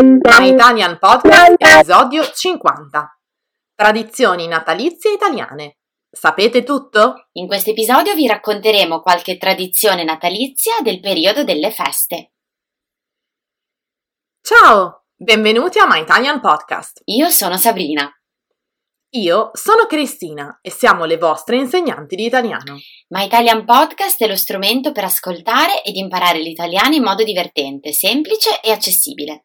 My Italian Podcast, episodio 50. Tradizioni natalizie italiane. Sapete tutto? In questo episodio vi racconteremo qualche tradizione natalizia del periodo delle feste. Ciao, benvenuti a My Italian Podcast. Io sono Sabrina. Io sono Cristina e siamo le vostre insegnanti di italiano. My Italian Podcast è lo strumento per ascoltare ed imparare l'italiano in modo divertente, semplice e accessibile.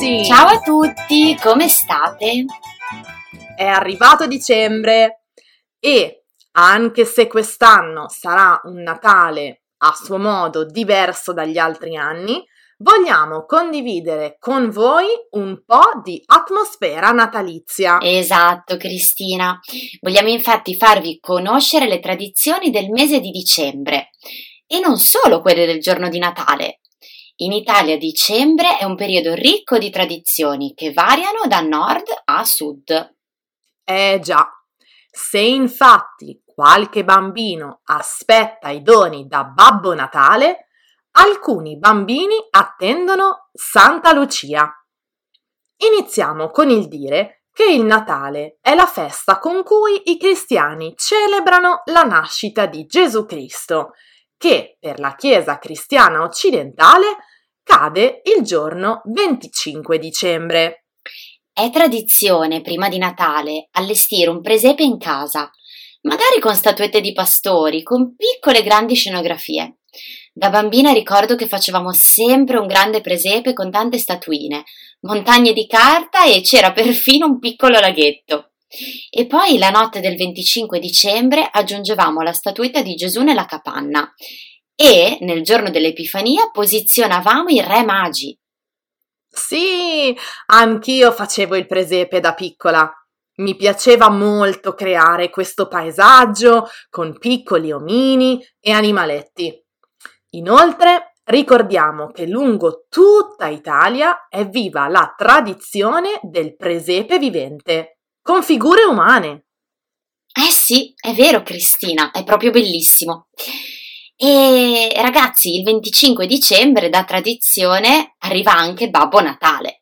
Ragazzi! Ciao a tutti, come state? È arrivato dicembre e anche se quest'anno sarà un Natale a suo modo diverso dagli altri anni, vogliamo condividere con voi un po' di atmosfera natalizia. Esatto, Cristina. Vogliamo infatti farvi conoscere le tradizioni del mese di dicembre e non solo quelle del giorno di Natale. In Italia dicembre è un periodo ricco di tradizioni che variano da nord a sud. Eh già, se infatti qualche bambino aspetta i doni da Babbo Natale, alcuni bambini attendono Santa Lucia. Iniziamo con il dire che il Natale è la festa con cui i cristiani celebrano la nascita di Gesù Cristo, che per la Chiesa cristiana occidentale cade il giorno 25 dicembre. È tradizione prima di Natale allestire un presepe in casa, magari con statuette di pastori, con piccole e grandi scenografie. Da bambina ricordo che facevamo sempre un grande presepe con tante statuine, montagne di carta e c'era perfino un piccolo laghetto. E poi la notte del 25 dicembre aggiungevamo la statuetta di Gesù nella capanna e nel giorno dell'Epifania posizionavamo i re magi. Sì, anch'io facevo il presepe da piccola. Mi piaceva molto creare questo paesaggio con piccoli omini e animaletti. Inoltre, ricordiamo che lungo tutta Italia è viva la tradizione del presepe vivente, con figure umane. Eh sì, è vero Cristina, è proprio bellissimo. E ragazzi, il 25 dicembre da tradizione arriva anche Babbo Natale.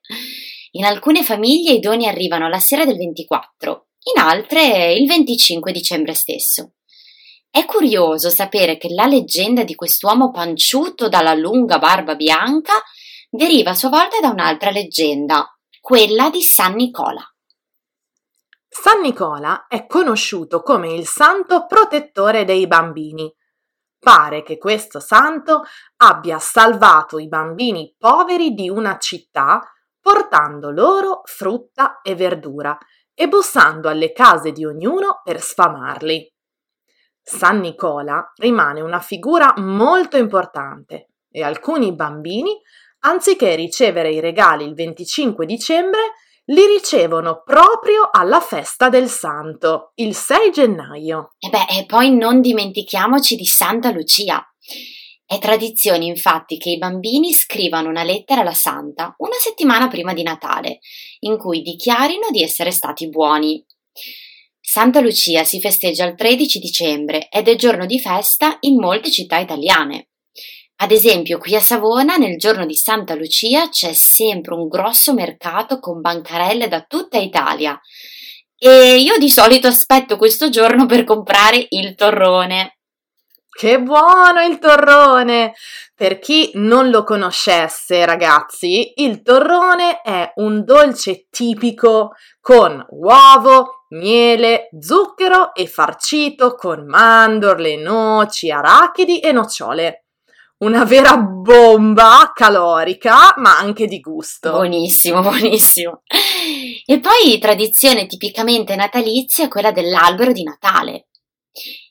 In alcune famiglie i doni arrivano la sera del 24, in altre il 25 dicembre stesso. È curioso sapere che la leggenda di quest'uomo panciuto dalla lunga barba bianca deriva a sua volta da un'altra leggenda, quella di San Nicola. San Nicola è conosciuto come il santo protettore dei bambini. Pare che questo santo abbia salvato i bambini poveri di una città portando loro frutta e verdura e bussando alle case di ognuno per sfamarli. San Nicola rimane una figura molto importante e alcuni bambini, anziché ricevere i regali il 25 dicembre, li ricevono proprio alla festa del santo, il 6 gennaio. E beh, e poi non dimentichiamoci di Santa Lucia. È tradizione infatti che i bambini scrivano una lettera alla santa una settimana prima di Natale, in cui dichiarino di essere stati buoni. Santa Lucia si festeggia il 13 dicembre ed è giorno di festa in molte città italiane. Ad esempio, qui a Savona, nel giorno di Santa Lucia, c'è sempre un grosso mercato con bancarelle da tutta Italia. E io di solito aspetto questo giorno per comprare il torrone. Che buono il torrone! Per chi non lo conoscesse, ragazzi, il torrone è un dolce tipico con uovo, miele, zucchero e farcito con mandorle, noci, arachidi e nocciole una vera bomba calorica, ma anche di gusto. Buonissimo, buonissimo. E poi tradizione tipicamente natalizia è quella dell'albero di Natale.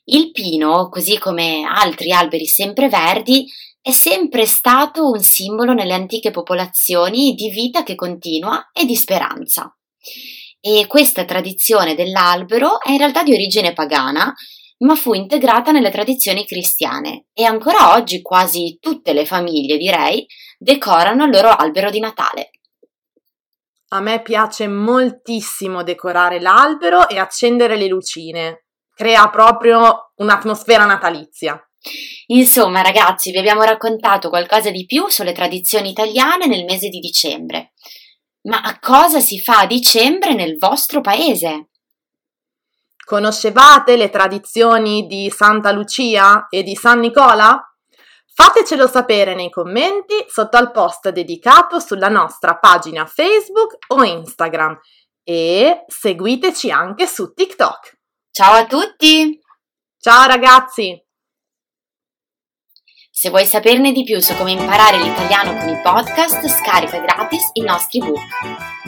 Il pino, così come altri alberi sempreverdi, è sempre stato un simbolo nelle antiche popolazioni di vita che continua e di speranza. E questa tradizione dell'albero è in realtà di origine pagana, ma fu integrata nelle tradizioni cristiane e ancora oggi quasi tutte le famiglie, direi, decorano il loro albero di Natale. A me piace moltissimo decorare l'albero e accendere le lucine. Crea proprio un'atmosfera natalizia. Insomma, ragazzi, vi abbiamo raccontato qualcosa di più sulle tradizioni italiane nel mese di dicembre. Ma a cosa si fa a dicembre nel vostro paese? Conoscevate le tradizioni di Santa Lucia e di San Nicola? Fatecelo sapere nei commenti sotto al post dedicato sulla nostra pagina Facebook o Instagram e seguiteci anche su TikTok. Ciao a tutti! Ciao ragazzi! Se vuoi saperne di più su come imparare l'italiano con i podcast, scarica gratis i nostri book.